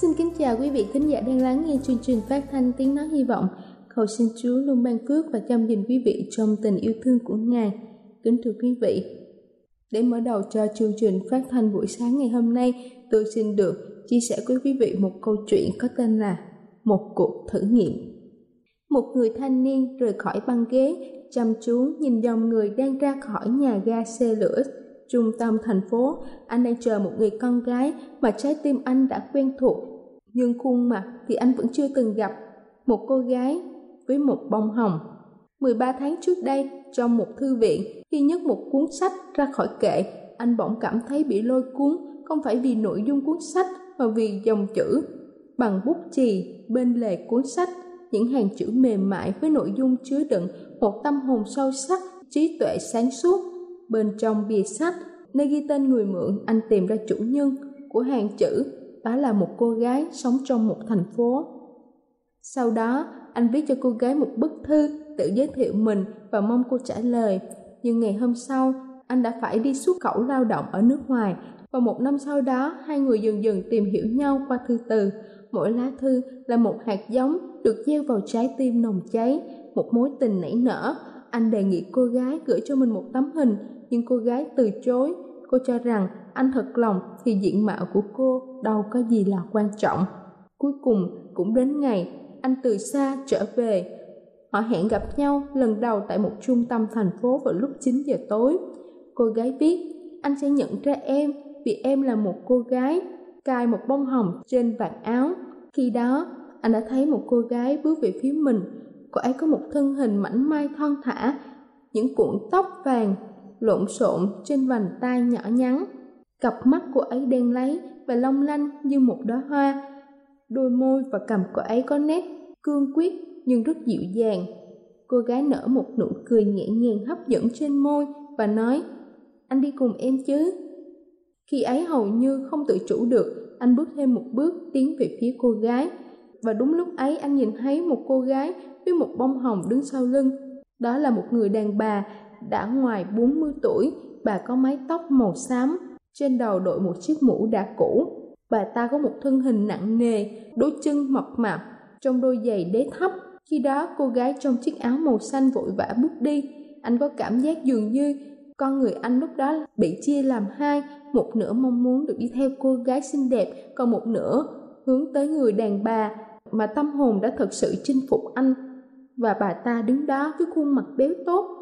Xin kính chào quý vị khán giả đang lắng nghe chương trình phát thanh tiếng nói hy vọng. Cầu xin Chúa luôn ban phước và chăm gìn quý vị trong tình yêu thương của Ngài. Kính thưa quý vị, để mở đầu cho chương trình phát thanh buổi sáng ngày hôm nay, tôi xin được chia sẻ với quý vị một câu chuyện có tên là Một cuộc thử nghiệm. Một người thanh niên rời khỏi băng ghế, chăm chú nhìn dòng người đang ra khỏi nhà ga xe lửa trung tâm thành phố, anh đang chờ một người con gái mà trái tim anh đã quen thuộc. Nhưng khuôn mặt thì anh vẫn chưa từng gặp. Một cô gái với một bông hồng. 13 tháng trước đây, trong một thư viện, khi nhấc một cuốn sách ra khỏi kệ, anh bỗng cảm thấy bị lôi cuốn, không phải vì nội dung cuốn sách mà vì dòng chữ. Bằng bút chì, bên lề cuốn sách, những hàng chữ mềm mại với nội dung chứa đựng một tâm hồn sâu sắc, trí tuệ sáng suốt, Bên trong bìa sách, nơi ghi tên người mượn, anh tìm ra chủ nhân của hàng chữ, bà là một cô gái sống trong một thành phố. Sau đó, anh viết cho cô gái một bức thư tự giới thiệu mình và mong cô trả lời. Nhưng ngày hôm sau, anh đã phải đi xuất khẩu lao động ở nước ngoài và một năm sau đó hai người dần dần tìm hiểu nhau qua thư từ. Mỗi lá thư là một hạt giống được gieo vào trái tim nồng cháy, một mối tình nảy nở. Anh đề nghị cô gái gửi cho mình một tấm hình nhưng cô gái từ chối. Cô cho rằng anh thật lòng thì diện mạo của cô đâu có gì là quan trọng. Cuối cùng cũng đến ngày anh từ xa trở về. Họ hẹn gặp nhau lần đầu tại một trung tâm thành phố vào lúc 9 giờ tối. Cô gái viết, anh sẽ nhận ra em vì em là một cô gái cài một bông hồng trên vạt áo. Khi đó, anh đã thấy một cô gái bước về phía mình. Cô ấy có một thân hình mảnh mai thon thả, những cuộn tóc vàng lộn xộn trên vành tai nhỏ nhắn. Cặp mắt của ấy đen lấy và long lanh như một đóa hoa. Đôi môi và cằm của ấy có nét cương quyết nhưng rất dịu dàng. Cô gái nở một nụ cười nhẹ nhàng hấp dẫn trên môi và nói Anh đi cùng em chứ? Khi ấy hầu như không tự chủ được, anh bước thêm một bước tiến về phía cô gái. Và đúng lúc ấy anh nhìn thấy một cô gái với một bông hồng đứng sau lưng. Đó là một người đàn bà đã ngoài 40 tuổi, bà có mái tóc màu xám, trên đầu đội một chiếc mũ đã cũ. Bà ta có một thân hình nặng nề, đôi chân mập mạp, trong đôi giày đế thấp. Khi đó cô gái trong chiếc áo màu xanh vội vã bước đi. Anh có cảm giác dường như con người anh lúc đó bị chia làm hai, một nửa mong muốn được đi theo cô gái xinh đẹp, còn một nửa hướng tới người đàn bà mà tâm hồn đã thật sự chinh phục anh. Và bà ta đứng đó với khuôn mặt béo tốt,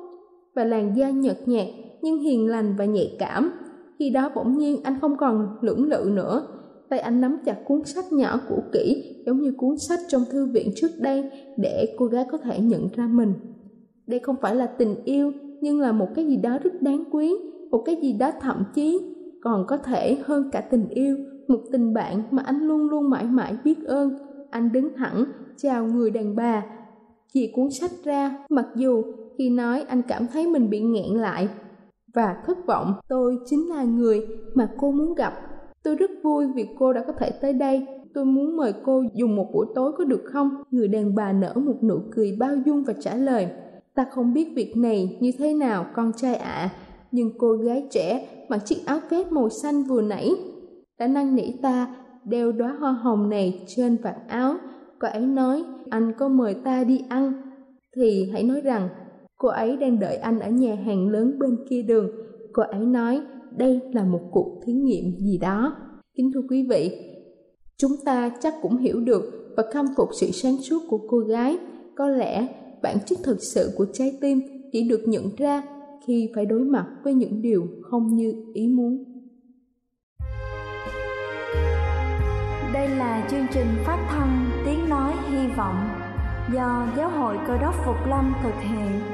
và làn da nhợt nhạt nhưng hiền lành và nhạy cảm. Khi đó bỗng nhiên anh không còn lưỡng lự nữa. Tay anh nắm chặt cuốn sách nhỏ cũ kỹ giống như cuốn sách trong thư viện trước đây để cô gái có thể nhận ra mình. Đây không phải là tình yêu nhưng là một cái gì đó rất đáng quý, một cái gì đó thậm chí còn có thể hơn cả tình yêu, một tình bạn mà anh luôn luôn mãi mãi biết ơn. anh đứng thẳng chào người đàn bà chị cuốn sách ra mặc dù khi nói anh cảm thấy mình bị nghẹn lại và thất vọng. Tôi chính là người mà cô muốn gặp. Tôi rất vui vì cô đã có thể tới đây. Tôi muốn mời cô dùng một buổi tối có được không? Người đàn bà nở một nụ cười bao dung và trả lời ta không biết việc này như thế nào con trai ạ. À, nhưng cô gái trẻ mặc chiếc áo vest màu xanh vừa nãy đã năn nỉ ta đeo đóa hoa hồng này trên vạt áo. Cô ấy nói anh có mời ta đi ăn. Thì hãy nói rằng cô ấy đang đợi anh ở nhà hàng lớn bên kia đường. Cô ấy nói, đây là một cuộc thí nghiệm gì đó. Kính thưa quý vị, chúng ta chắc cũng hiểu được và khâm phục sự sáng suốt của cô gái. Có lẽ bản chất thực sự của trái tim chỉ được nhận ra khi phải đối mặt với những điều không như ý muốn. Đây là chương trình phát thanh tiếng nói hy vọng do giáo hội cơ đốc phục lâm thực hiện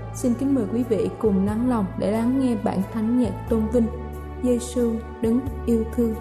xin kính mời quý vị cùng lắng lòng để lắng nghe bản thánh nhạc tôn vinh Giêsu đấng yêu thương.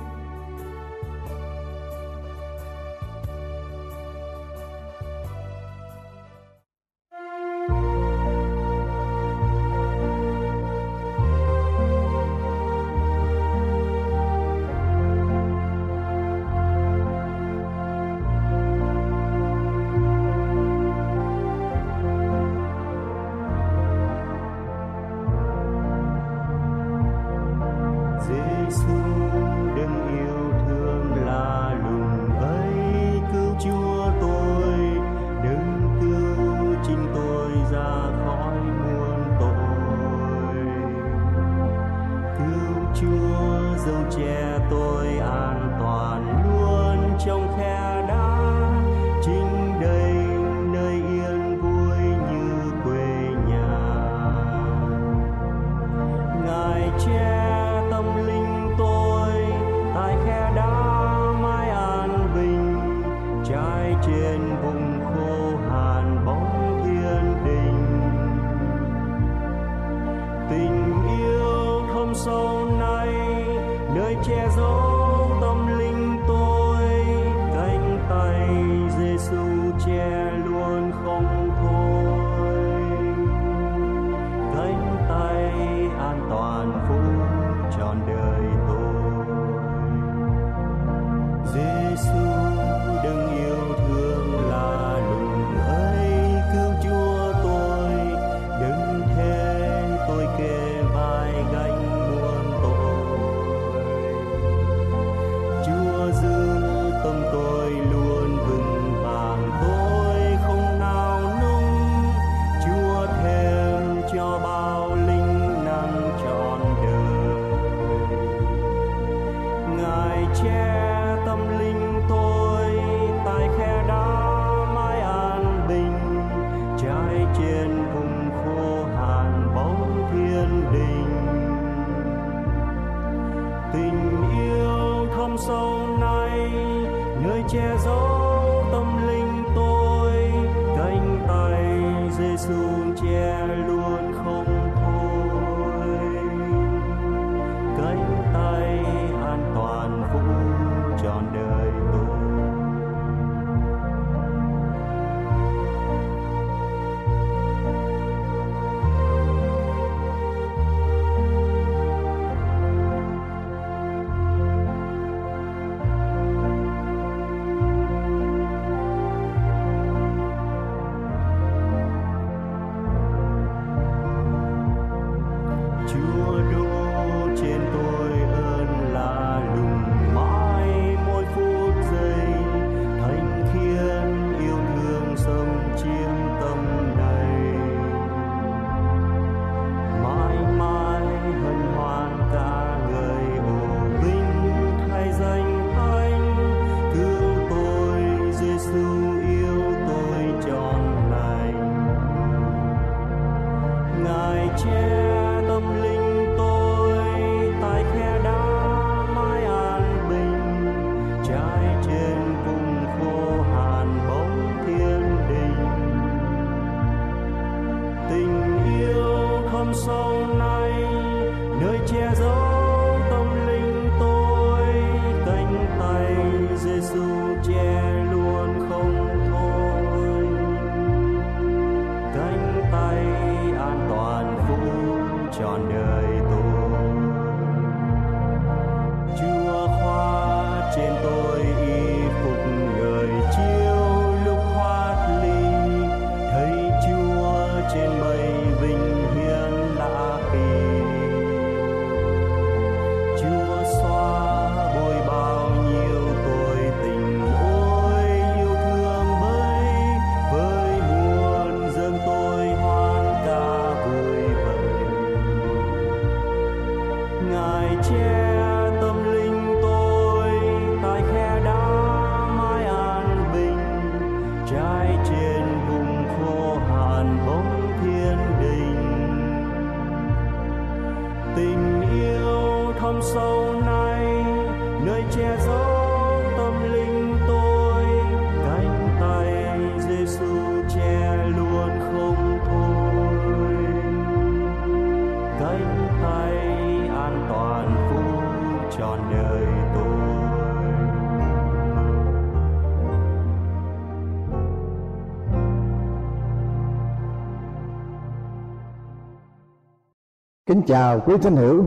Chào quý thính hữu,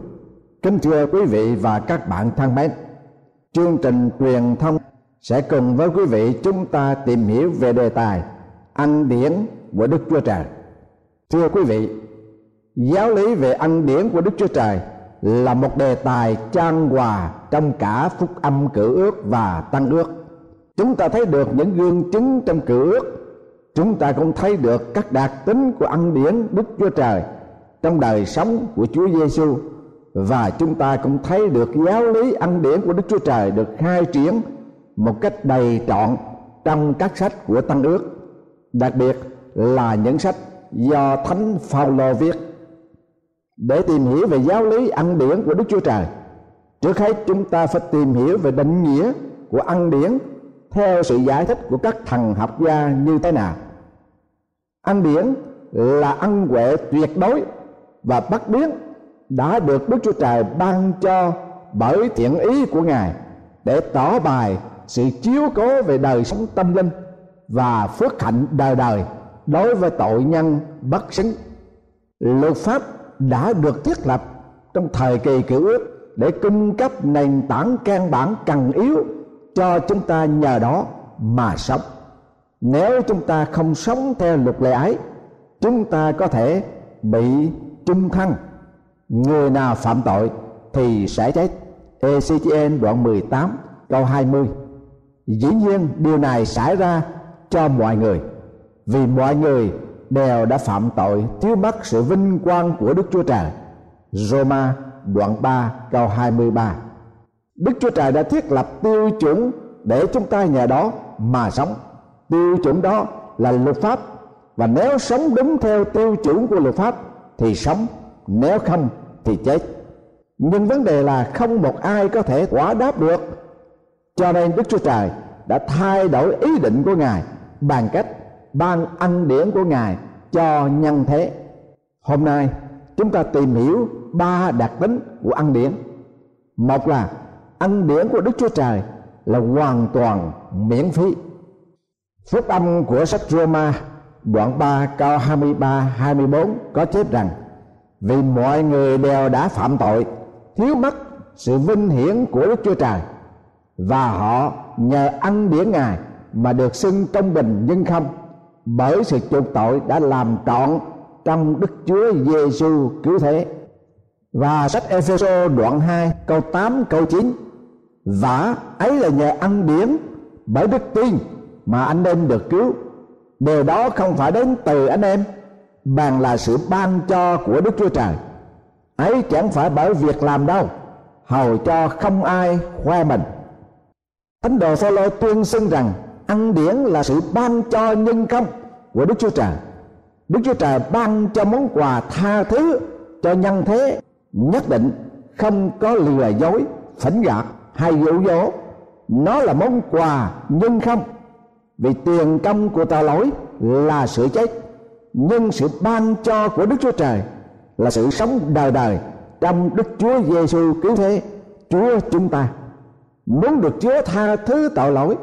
kính thưa quý vị và các bạn thân mến. Chương trình truyền thông sẽ cùng với quý vị chúng ta tìm hiểu về đề tài ăn điển của Đức Chúa Trời. Thưa quý vị, giáo lý về ăn điển của Đức Chúa Trời là một đề tài trang hòa trong cả phúc âm cử ước và tăng ước. Chúng ta thấy được những gương chứng trong cử ước, chúng ta cũng thấy được các đặc tính của ăn điển Đức Chúa Trời trong đời sống của Chúa Giêsu và chúng ta cũng thấy được giáo lý ăn điển của Đức Chúa Trời được khai triển một cách đầy trọn trong các sách của Tăng ước, đặc biệt là những sách do Thánh Phaolô viết. Để tìm hiểu về giáo lý ăn điển của Đức Chúa Trời, trước hết chúng ta phải tìm hiểu về định nghĩa của ăn điển theo sự giải thích của các thần học gia như thế nào. Ăn điển là ăn huệ tuyệt đối và bất biến đã được Đức Chúa Trời ban cho bởi thiện ý của Ngài để tỏ bài sự chiếu cố về đời sống tâm linh và phước hạnh đời đời đối với tội nhân bất xứng. Luật pháp đã được thiết lập trong thời kỳ cựu ước để cung cấp nền tảng căn bản cần yếu cho chúng ta nhờ đó mà sống. Nếu chúng ta không sống theo luật lệ ấy, chúng ta có thể bị trung thân. Người nào phạm tội thì sẽ chết. ECGN đoạn 18 câu 20 dĩ nhiên, điều này xảy ra cho mọi người, vì mọi người đều đã phạm tội thiếu mất sự vinh quang của Đức Chúa Trời. Roma đoạn 3 câu 23 Đức Chúa Trời đã thiết lập tiêu chuẩn để chúng ta nhờ đó mà sống. Tiêu chuẩn đó là luật pháp, và nếu sống đúng theo tiêu chuẩn của luật pháp thì sống, nếu không thì chết. Nhưng vấn đề là không một ai có thể quả đáp được. Cho nên đức chúa trời đã thay đổi ý định của ngài bằng cách ban ăn điển của ngài cho nhân thế. Hôm nay, chúng ta tìm hiểu ba đặc tính của ăn điển. Một là ăn điển của đức chúa trời là hoàn toàn miễn phí. Phúc âm của sách Roma đoạn 3 câu 23 24 có chép rằng, vì mọi người đều đã phạm tội, thiếu mất sự vinh hiển của Đức Chúa Trời, và họ nhờ ăn điển Ngài mà được xưng công bình nhưng không, bởi sự chuộc tội đã làm trọn trong Đức Chúa Giêsu cứu thế. Và sách Epheso đoạn 2 câu 8 câu 9 Và ấy là nhờ ăn điển bởi đức tin mà anh em được cứu điều đó không phải đến từ anh em bằng là sự ban cho của đức chúa trời. Ấy chẳng phải bởi việc làm đâu, hầu cho không ai khoe mình. Thánh đồ phaolô tuyên xưng rằng ăn điển là sự ban cho nhân công của đức chúa trời. Đức chúa trời ban cho món quà tha thứ cho nhân thế, nhất định không có lừa dối phỉnh gạt hay dụ dỗ. Nó là món quà nhưng không vì tiền công của tội lỗi là sự chết, nhưng sự ban cho của đức chúa trời là sự sống đời đời trong đức chúa giêsu cứu thế, chúa chúng ta. Muốn được chúa tha thứ tội lỗi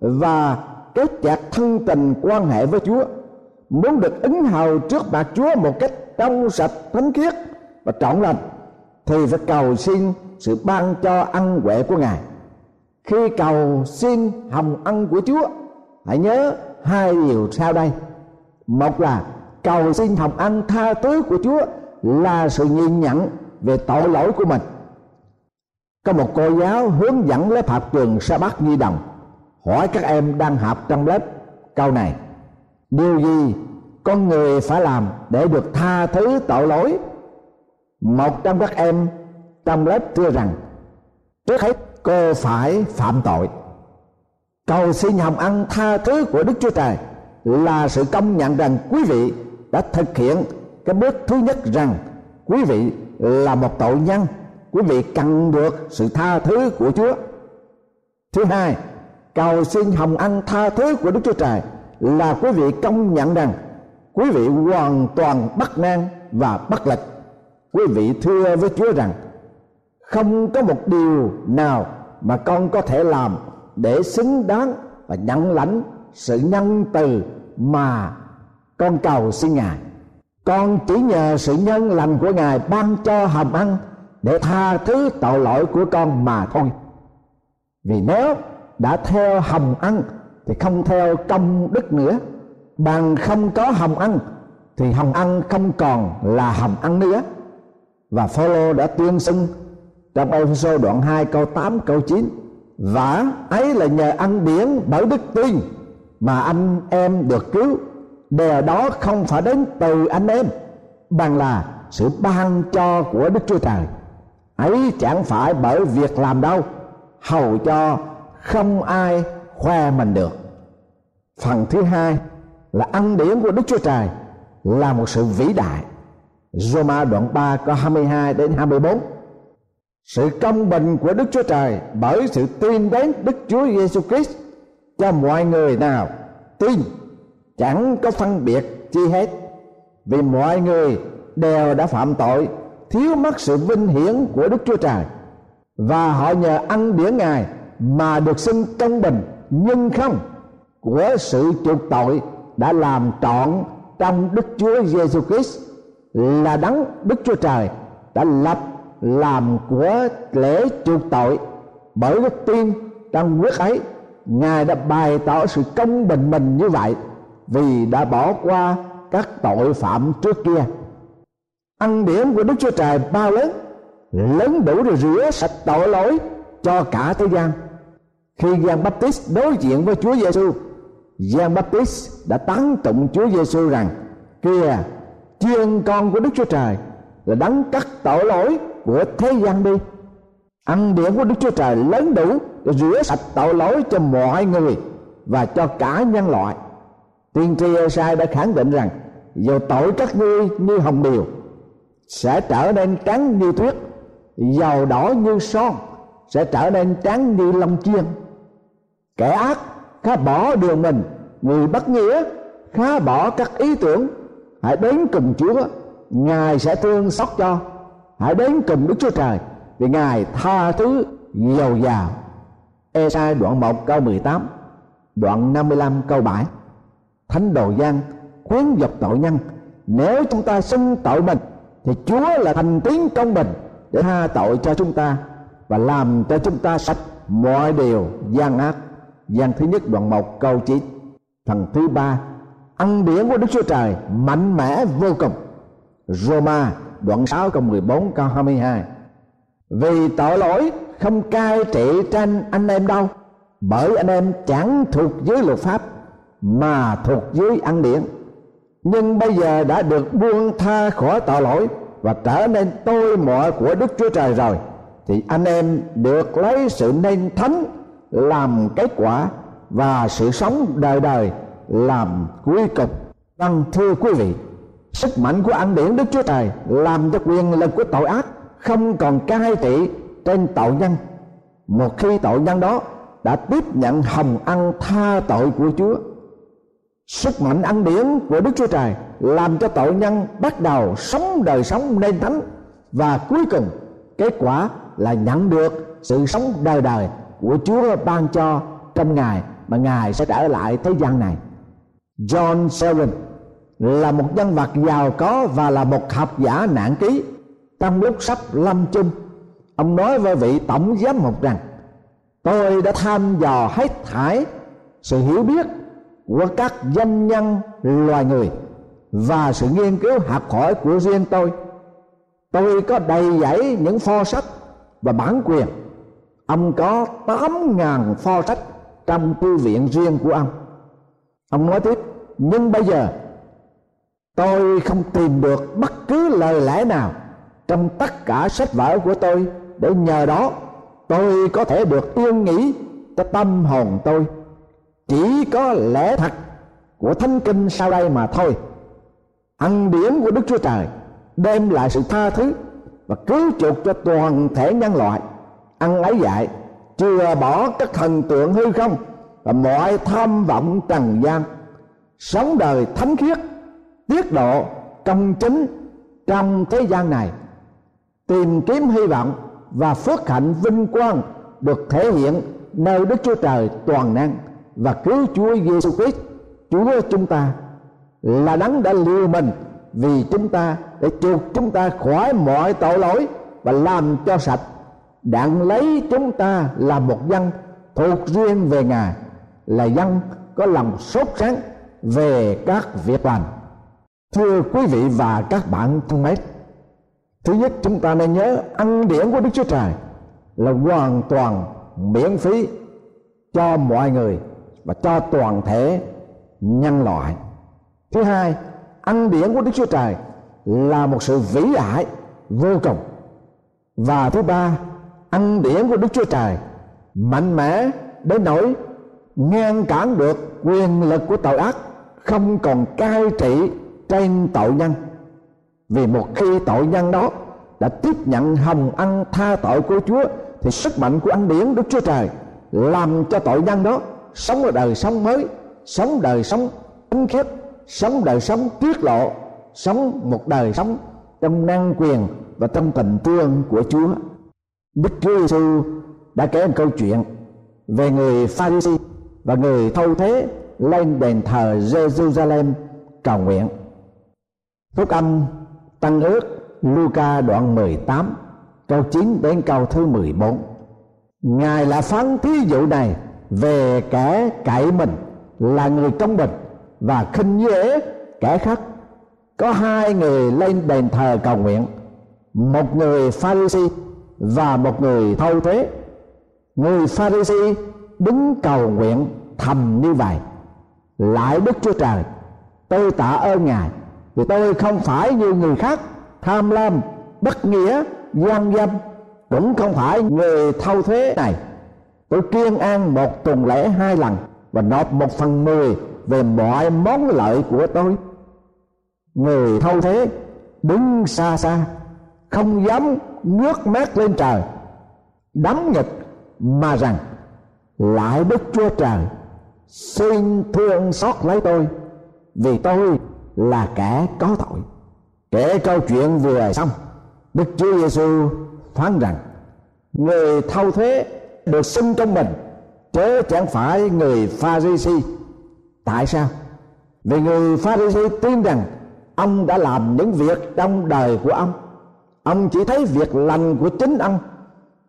và kết chặt thân tình quan hệ với chúa, muốn được ứng hầu trước mặt chúa một cách trong sạch, thánh khiết và trọn lành, thì phải cầu xin sự ban cho ăn huệ của ngài. Khi cầu xin hồng ân của chúa hãy nhớ hai điều sau đây. Một là cầu xin hồng ân tha thứ của chúa là sự nhìn nhận về tội lỗi của mình. Có một cô giáo hướng dẫn lớp học trường sa bắc nhi đồng hỏi các em đang học trong lớp câu này. Điều gì con người phải làm để được tha thứ tội lỗi? Một trong các em trong lớp thưa rằng, trước hết cô phải phạm tội cầu xin hồng ân tha thứ của đức chúa trời là sự công nhận rằng quý vị đã thực hiện cái bước thứ nhất rằng quý vị là một tội nhân, quý vị cần được sự tha thứ của chúa. Thứ hai, cầu xin hồng ân tha thứ của đức chúa trời là quý vị công nhận rằng quý vị hoàn toàn bất năng và bất lực. Quý vị thưa với chúa rằng không có một điều nào mà con có thể làm để xứng đáng và nhận lãnh sự nhân từ mà con cầu xin ngài. Con chỉ nhờ sự nhân lành của ngài ban cho hầm ăn để tha thứ tội lỗi của con mà thôi. Vì nếu đã theo hầm ăn thì không theo công đức nữa. Bằng không có hầm ăn thì hầm ăn không còn là hầm ăn nữa. Và Phaolô đã tuyên xưng trong Ephesos đoạn 2 câu 8 câu 9 và ấy là nhờ ăn điển bởi đức tin mà anh em được cứu. Điều đó không phải đến từ anh em, bằng là sự ban cho của đức chúa trời. Ấy chẳng phải bởi việc làm đâu, hầu cho không ai khoe mình được. Phần thứ hai là ăn điển của đức chúa trời là một sự vĩ đại. Roma đoạn 3 câu 22 đến 24 sự công bình của Đức Chúa Trời bởi sự tin đến Đức Chúa Giêsu Christ. Cho mọi người nào tin, chẳng có phân biệt chi hết. Vì mọi người đều đã phạm tội, thiếu mất sự vinh hiển của Đức Chúa Trời. Và họ nhờ ăn điển Ngài mà được xưng công bình, nhưng không, của sự chuộc tội đã làm trọn trong Đức Chúa Giêsu Christ là đấng Đức Chúa Trời đã lập làm của lễ chuộc tội. Bởi đức tin trong quyết ấy ngài đã bày tỏ sự công bình mình như vậy vì đã bỏ qua các tội phạm trước kia. Ăn điểm của đức chúa trời bao lớn lớn đủ để rửa sạch tội lỗi cho cả thế gian. Khi Giang Baptist đối diện với Chúa Giêsu, Giang Baptist đã tán tụng Chúa Giêsu rằng: kia chiên con của Đức Chúa Trời là đấng cắt tội lỗi của thế gian đi. Ăn điển của đức chúa trời lớn đủ để rửa sạch tội lỗi cho mọi người và cho cả nhân loại. Tiên tri sai đã khẳng định rằng dầu tội các ngươi như hồng điều, sẽ trở nên trắng như tuyết, dầu đỏ như son, sẽ trở nên trắng như lông chiên. Kẻ ác khá bỏ đường mình, người bất nghĩa khá bỏ các ý tưởng. Hãy đến cùng chúa, ngài sẽ thương xót cho hãy đến cùng đức chúa trời, vì ngài tha thứ giàu giàu Esai đoạn 1 câu 18 đoạn 55 câu 7 thánh đồ gian khuyến dục tội nhân, nếu chúng ta xưng tội mình, thì chúa là thành tín công bình để tha tội cho chúng ta và làm cho chúng ta sạch mọi điều gian ác. Gian thứ nhất đoạn 1 câu 9 phần thứ ba, ăn điển của đức chúa trời mạnh mẽ vô cùng. Roma đoạn 6 câu 14 câu 22 vì tội lỗi không cai trị tranh anh em đâu bởi anh em chẳng thuộc dưới luật pháp mà thuộc dưới ăn điện nhưng bây giờ đã được buông tha khỏi tội lỗi và trở nên tôi mọi của Đức Chúa Trời rồi thì anh em được lấy sự nên thánh làm kết quả và sự sống đời đời làm cuối cùng. Vâng thưa quý vị, sức mạnh của ăn điển đức chúa trời làm cho quyền lực của tội ác không còn cai trị trên tội nhân một khi tội nhân đó đã tiếp nhận hồng ăn tha tội của Chúa. Sức mạnh ăn điển của Đức Chúa Trời làm cho tội nhân bắt đầu sống đời sống nên thánh và cuối cùng, kết quả là nhận được sự sống đời đời của Chúa ban cho trong ngày mà Ngài sẽ trở lại thế gian này. John Selwyn là một nhân vật giàu có và là một học giả nạn ký. Trong lúc sắp lâm chung, ông nói với vị tổng giám mục rằng, tôi đã thăm dò hết thải sự hiểu biết của các danh nhân loài người và sự nghiên cứu học hỏi của riêng tôi. Tôi có đầy dẫy những pho sách và bản quyền. Ông có tám ngàn pho sách trong thư viện riêng của ông. Ông nói tiếp, nhưng bây giờ tôi không tìm được bất cứ lời lẽ nào trong tất cả sách vở của tôi. Để nhờ đó, tôi có thể được yên nghỉ cho tâm hồn tôi. Chỉ có lẽ thật của thánh kinh sau đây mà thôi. Ăn điển của đức chúa trời, đem lại sự tha thứ và cứu chuộc cho toàn thể nhân loại. Ăn ấy dạy chưa bỏ các thần tượng hư không và mọi tham vọng trần gian. Sống đời thánh khiết tiết độ công chính trong thế gian này. Tìm kiếm hy vọng và phước hạnh vinh quang được thể hiện nơi Đức Chúa Trời toàn năng và cứu Chúa Giêsu Christ, Chúa chúng ta là đấng đã liều mình vì chúng ta để chuộc chúng ta khỏi mọi tội lỗi và làm cho sạch. Đặng lấy chúng ta là một dân thuộc riêng về ngài, là dân có lòng sốt sáng về các việc lành thưa quý vị và các bạn thân mến, thứ nhất chúng ta nên nhớ ăn điển của đức chúa trời là hoàn toàn miễn phí cho mọi người và cho toàn thể nhân loại. Thứ hai, ăn điển của đức chúa trời là một sự vĩ đại vô cùng. Và thứ ba, ăn điển của đức chúa trời mạnh mẽ đến nỗi ngăn cản được quyền lực của tội ác không còn cai trị trên tội nhân vì một khi tội nhân đó đã tiếp nhận hồng ăn tha tội của Chúa, thì sức mạnh của ăn điển Đức Chúa Trời làm cho tội nhân đó sống ở đời sống mới, sống đời sống thánh khiết, sống đời sống tiết lộ, sống một đời sống trong năng quyền và trong tình thương của Chúa Đức Chúa Giêsu đã kể một câu chuyện về người Pharisee và người thâu thế lên đền thờ Jerusalem cầu nguyện. Phúc âm Tăng ước Luca đoạn 18 câu 9 đến câu thứ 14. Ngài là phán thí dụ này về kẻ cậy mình là người công bình và khinh dễ kẻ khác. Có hai người lên đền thờ cầu nguyện, một người Pharisee và một người thâu thuế. Người Pharisee đứng cầu nguyện thầm như vậy lại đức chúa trời tôi tạ ơn ngài vì tôi không phải như người khác, tham lam, bất nghĩa gian dâm cũng không phải người thâu thuế này. Tôi kiên ăn một tuần lễ hai lần và nộp một phần mười về mọi món lợi của tôi. Người thâu thế, đứng xa xa, không dám ngước mắt lên trời, đắm nghịch mà rằng, lại đức chúa trời, xin thương xót lấy tôi, vì tôi là kẻ có tội. Kể câu chuyện vừa xong, đức chúa giêsu phán rằng, người thâu thuế được xưng trong mình, chớ chẳng phải người Pha-ri-si. tại sao? Vì người Pha-ri-si tin rằng ông đã làm những việc trong đời của ông. Ông chỉ thấy việc lành của chính ông.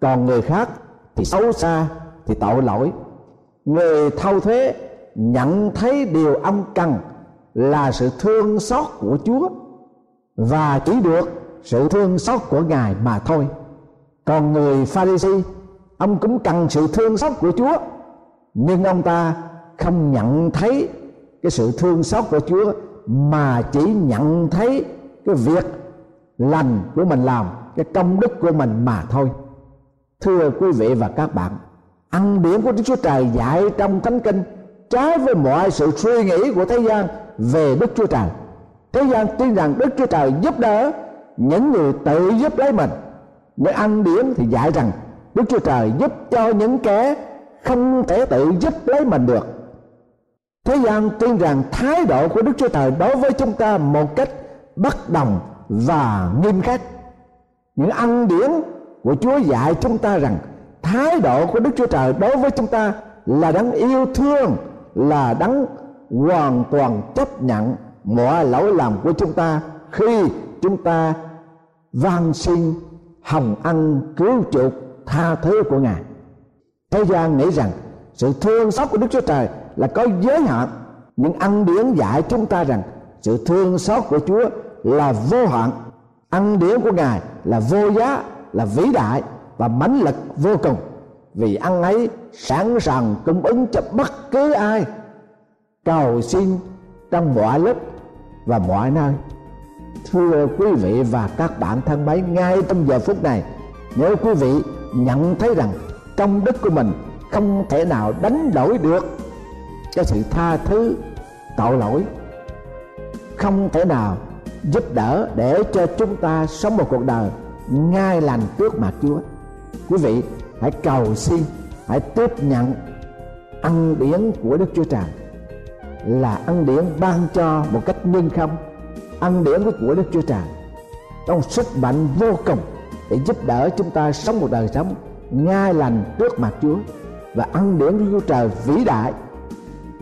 Còn người khác thì xấu xa, thì tội lỗi. Người thâu thuế nhận thấy điều ông cần là sự thương xót của chúa và chỉ được sự thương xót của ngài mà thôi. Còn người pharisee ông cũng cần sự thương xót của chúa, nhưng ông ta không nhận thấy cái sự thương xót của chúa mà chỉ nhận thấy cái việc lành của mình làm, cái công đức của mình mà thôi. Thưa quý vị và các bạn, ăn điển của Đức Chúa Trời dạy trong Thánh Kinh trái với mọi sự suy nghĩ của thế gian về Đức Chúa Trời. Thế gian tin rằng Đức Chúa Trời giúp đỡ những người tự giúp lấy mình. Với ăn điển thì dạy rằng Đức Chúa Trời giúp cho những kẻ không thể tự giúp lấy mình được thế gian tin rằng thái độ của đức chúa trời đối với chúng ta một cách bất đồng và nghiêm khắc những ăn điển của chúa dạy chúng ta rằng thái độ của đức chúa trời đối với chúng ta là đấng yêu thương là đấng hoàn toàn chấp nhận mọi lỗi lầm của chúng ta khi chúng ta van xin, hồng ân, cứu chuộc, tha thứ của ngài. Thế gian nghĩ rằng sự thương xót của đức chúa trời là có giới hạn những ăn điển dạy chúng ta rằng sự thương xót của chúa là vô hạn. Ăn điển của ngài là vô giá, là vĩ đại và mãnh lực vô cùng vì ăn ấy, sẵn sàng cung ứng cho bất cứ ai cầu xin trong mọi lúc và mọi nơi thưa quý vị và các bạn thân mến, ngay trong giờ phút này, nếu quý vị nhận thấy rằng trong đức của mình không thể nào đánh đổi được cho sự tha thứ, tội lỗi, không thể nào giúp đỡ để cho chúng ta sống một cuộc đời ngay lành trước mặt Chúa. Quý vị hãy cầu xin, hãy tiếp nhận ăn điển của Đức Chúa Trời là ăn điển ban cho một cách nhân không ăn điển của Đức Chúa Trời trong sức mạnh vô cùng để giúp đỡ chúng ta sống một đời sống ngay lành trước mặt Chúa và ăn điển của Chúa Trời vĩ đại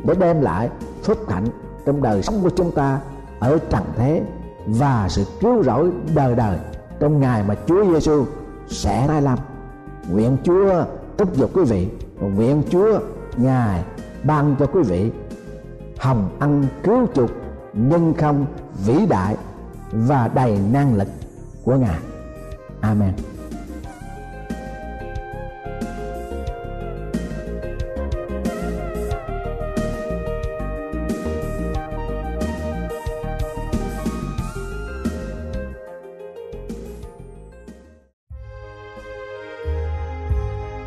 để đem lại phước hạnh trong đời sống của chúng ta ở trần thế và sự cứu rỗi đời đời trong ngày mà Chúa Giêsu sẽ tái lâm. Nguyện Chúa thúc giục quý vị và nguyện Chúa, ngài ban cho quý vị hồng ân cứu chuộc, nhân không vĩ đại và đầy năng lực của ngài. Amen.